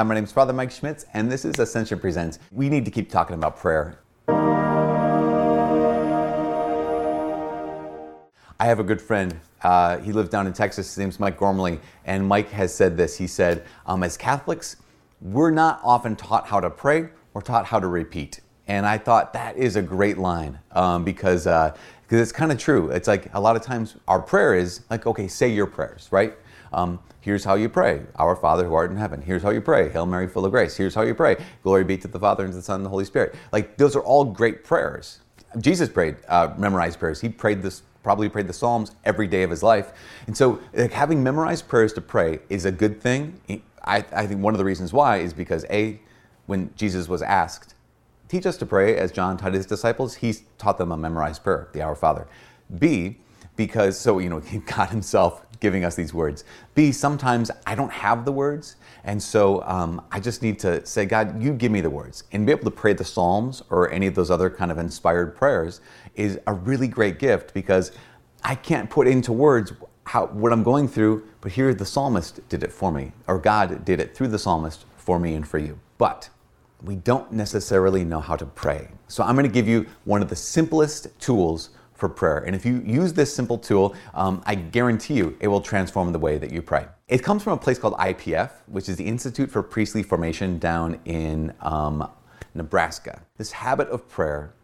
Hi, my name is Father Mike Schmitz, and this is Ascension Presents. We need to keep talking about prayer. I have a good friend. Uh, he lives down in Texas. His name's Mike Gormley. And Mike has said this. He said, um, as Catholics, we're not often taught how to pray, we're taught how to repeat. And I thought that is a great line um, because uh, cause it's kind of true. It's like a lot of times our prayer is like, okay, say your prayers, right? Um, here's how you pray Our Father who art in heaven. Here's how you pray Hail Mary, full of grace. Here's how you pray Glory be to the Father, and to the Son, and the Holy Spirit. Like, those are all great prayers. Jesus prayed, uh, memorized prayers. He prayed this probably prayed the Psalms every day of his life. And so like, having memorized prayers to pray is a good thing. I, I think one of the reasons why is because A, when Jesus was asked, teach us to pray as John taught his disciples, he taught them a memorized prayer, the Our Father. B, because, so, you know, God himself giving us these words. B, sometimes I don't have the words. And so um, I just need to say, God, you give me the words. And be able to pray the Psalms or any of those other kind of inspired prayers is a really great gift because I can't put into words how, what I'm going through, but here the psalmist did it for me, or God did it through the psalmist for me and for you. But we don't necessarily know how to pray. So I'm going to give you one of the simplest tools for prayer. And if you use this simple tool, um, I guarantee you it will transform the way that you pray. It comes from a place called IPF, which is the Institute for Priestly Formation down in um, Nebraska. This habit of prayer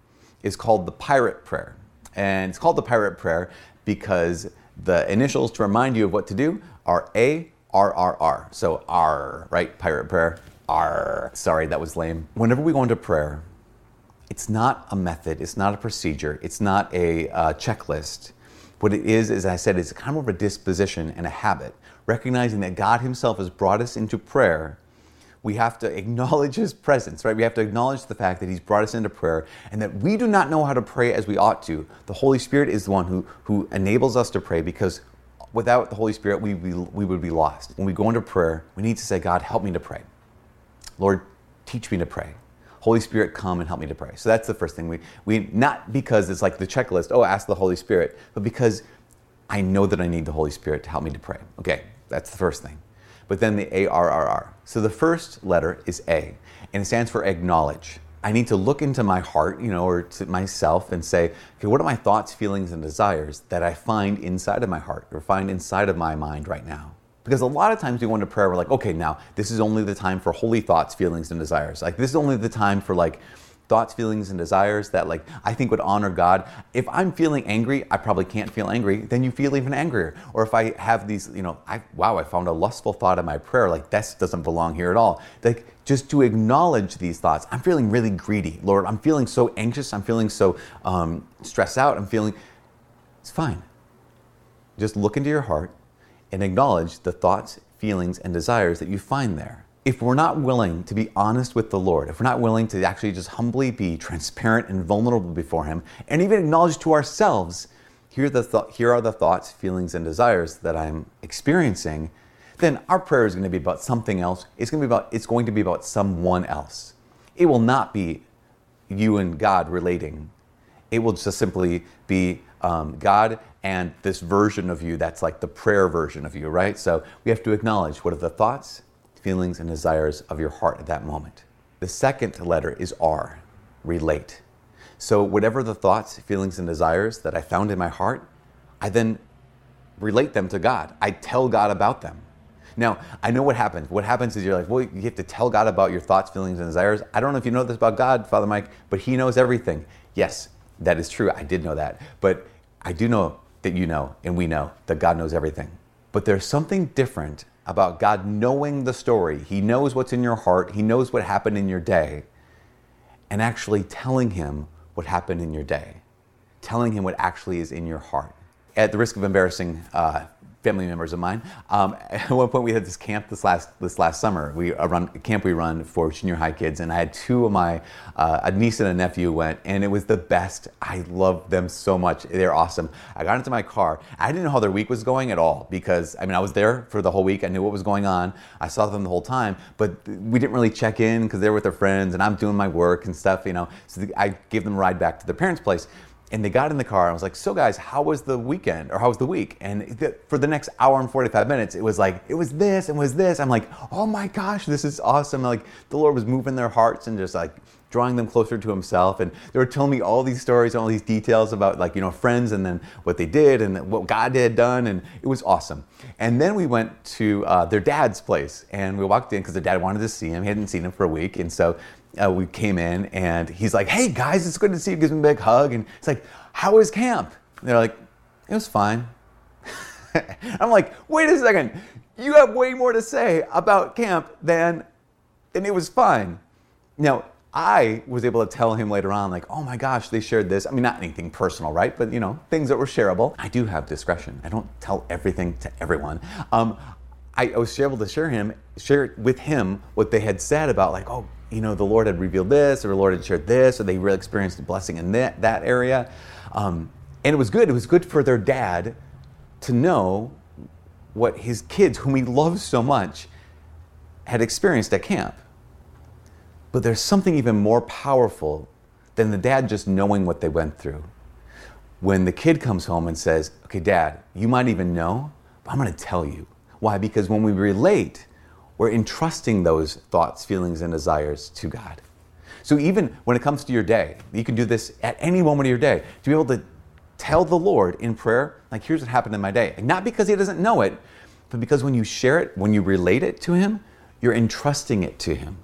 is called the pirate prayer. And it's called the pirate prayer because the initials to remind you of what to do are A, R, R, R. So R, right? Pirate prayer. R. Sorry, that was lame. Whenever we go into prayer, it's not a method, it's not a procedure, it's not a uh, checklist. What it is, as I said, is kind of a disposition and a habit, recognizing that God Himself has brought us into prayer. We have to acknowledge His presence, right? We have to acknowledge the fact that He's brought us into prayer and that we do not know how to pray as we ought to. The Holy Spirit is the one who, who enables us to pray because without the Holy Spirit, we, we, we would be lost. When we go into prayer, we need to say, God, help me to pray. Lord, teach me to pray. Holy Spirit, come and help me to pray. So that's the first thing. We, we not because it's like the checklist, oh, ask the Holy Spirit, but because I know that I need the Holy Spirit to help me to pray. Okay, that's the first thing. But then the A R R R. So the first letter is A, and it stands for acknowledge. I need to look into my heart, you know, or to myself and say, okay, what are my thoughts, feelings, and desires that I find inside of my heart or find inside of my mind right now? Because a lot of times we go into prayer, we're like, okay, now this is only the time for holy thoughts, feelings, and desires. Like this is only the time for like thoughts, feelings, and desires that like I think would honor God. If I'm feeling angry, I probably can't feel angry. Then you feel even angrier. Or if I have these, you know, I wow, I found a lustful thought in my prayer. Like this doesn't belong here at all. Like just to acknowledge these thoughts. I'm feeling really greedy, Lord. I'm feeling so anxious. I'm feeling so um, stressed out. I'm feeling. It's fine. Just look into your heart and acknowledge the thoughts, feelings, and desires that you find there. If we're not willing to be honest with the Lord, if we're not willing to actually just humbly be transparent and vulnerable before Him, and even acknowledge to ourselves, here, the th- here are the thoughts, feelings, and desires that I'm experiencing, then our prayer is going to be about something else. It's going to be about, it's going to be about someone else. It will not be you and God relating. It will just simply be um, God and this version of you that's like the prayer version of you, right? So we have to acknowledge what are the thoughts, feelings, and desires of your heart at that moment. The second letter is R, relate. So whatever the thoughts, feelings, and desires that I found in my heart, I then relate them to God. I tell God about them. Now, I know what happens. What happens is you're like, well, you have to tell God about your thoughts, feelings, and desires. I don't know if you know this about God, Father Mike, but He knows everything. Yes, that is true. I did know that. But I do know that you know and we know that God knows everything. But there's something different about God knowing the story. He knows what's in your heart, He knows what happened in your day, and actually telling Him what happened in your day, telling Him what actually is in your heart. At the risk of embarrassing uh, family members of mine. Um, at one point, we had this camp this last this last summer. We a run a camp we run for junior high kids, and I had two of my uh, a niece and a nephew went, and it was the best. I love them so much. They're awesome. I got into my car. I didn't know how their week was going at all because I mean I was there for the whole week. I knew what was going on. I saw them the whole time, but we didn't really check in because they're with their friends, and I'm doing my work and stuff. You know, so I gave them a ride back to their parents' place. And they got in the car and I was like, so guys, how was the weekend or how was the week? And for the next hour and 45 minutes, it was like, it was this and was this. I'm like, oh my gosh, this is awesome. Like the Lord was moving their hearts and just like drawing them closer to himself. And they were telling me all these stories, all these details about like, you know, friends and then what they did and what God had done. And it was awesome. And then we went to uh, their dad's place and we walked in because their dad wanted to see him. He hadn't seen him for a week. And so uh, we came in and he's like, hey guys, it's good to see you. Gives me a big hug. And he's like, how was camp? And they're like, it was fine. I'm like, wait a second. You have way more to say about camp than, and it was fine. Now, I was able to tell him later on, like, oh my gosh, they shared this. I mean, not anything personal, right? But, you know, things that were shareable. I do have discretion. I don't tell everything to everyone. Um, I, I was able to share him, share with him what they had said about, like, oh, you know, the Lord had revealed this, or the Lord had shared this, or they really experienced a blessing in that, that area. Um, and it was good. It was good for their dad to know what his kids, whom he loves so much, had experienced at camp. But there's something even more powerful than the dad just knowing what they went through. When the kid comes home and says, Okay, dad, you might even know, but I'm going to tell you. Why? Because when we relate, we're entrusting those thoughts, feelings, and desires to God. So even when it comes to your day, you can do this at any moment of your day to be able to tell the Lord in prayer, like, here's what happened in my day. And not because He doesn't know it, but because when you share it, when you relate it to Him, you're entrusting it to Him.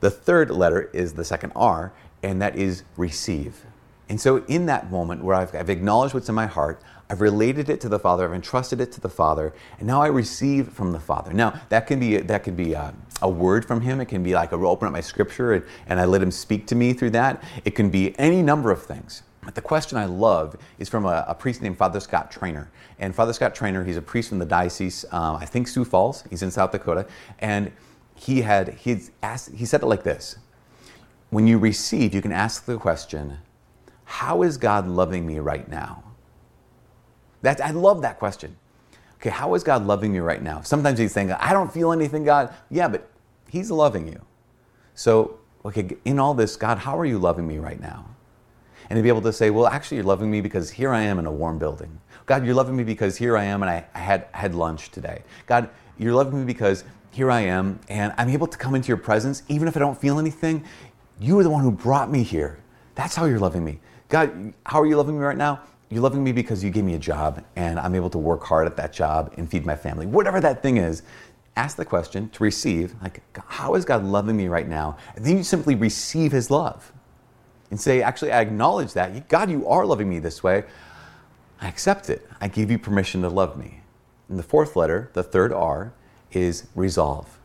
The third letter is the second R, and that is receive. And so, in that moment where I've, I've, acknowledged what's in my heart, I've related it to the Father, I've entrusted it to the Father, and now I receive from the Father. Now, that can be that could be a, a word from Him. It can be like I open up my Scripture and, and I let Him speak to me through that. It can be any number of things. But the question I love is from a, a, priest named Father Scott Traynor. And Father Scott Traynor, he's a priest from the diocese, um, I think Sioux Falls. He's in South Dakota, and he had he asked he said it like this: When you receive, you can ask the question how is God loving me right now? That, I love that question. Okay, how is God loving me right now? Sometimes he's saying, I don't feel anything, God. Yeah, but he's loving you. So, okay, in all this, God, how are you loving me right now? And to be able to say, well, actually, you're loving me because here I am in a warm building. God, you're loving me because here I am and I, I had, had lunch today. God, you're loving me because here I am and I'm able to come into your presence even if I don't feel anything. You are the one who brought me here. That's how you're loving me. God, how are you loving me right now? You're loving me because you gave me a job and I'm able to work hard at that job and feed my family. Whatever that thing is, ask the question to receive, like, how is God loving me right now? And then you simply receive his love and say, actually, I acknowledge that. God, you are loving me this way. I accept it. I give you permission to love me. And the fourth letter, the third R, is resolve.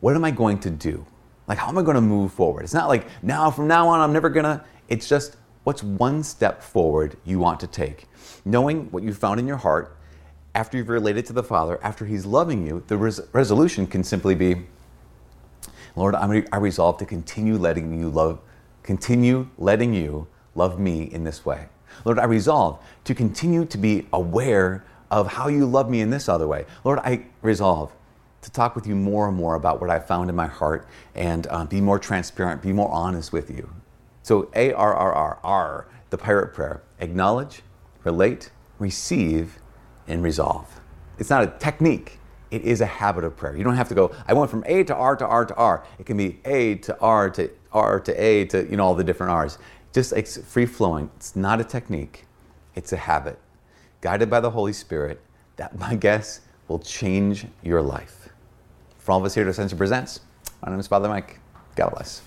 What am I going to do? Like, how am I going to move forward? It's not like, now, from now on, I'm never going to. It's just, What's one step forward you want to take? Knowing what you found in your heart after you've related to the Father, after He's loving you, the res- resolution can simply be Lord, I'm, I resolve to continue letting you love, continue letting you love me in this way. Lord, I resolve to continue to be aware of how you love me in this other way. Lord, I resolve to talk with you more and more about what I found in my heart and uh, be more transparent, be more honest with you. So A R R R R, the pirate prayer acknowledge, relate, receive, and resolve. It's not a technique, it is a habit of prayer. You don't have to go, I went from A to R to R to R. It can be A to R to R to A to, you know, all the different R's. Just it's free flowing. It's not a technique, it's a habit. Guided by the Holy Spirit, that, my guess, will change your life. For all of us here at Ascension Presents, my name is Father Mike. God bless.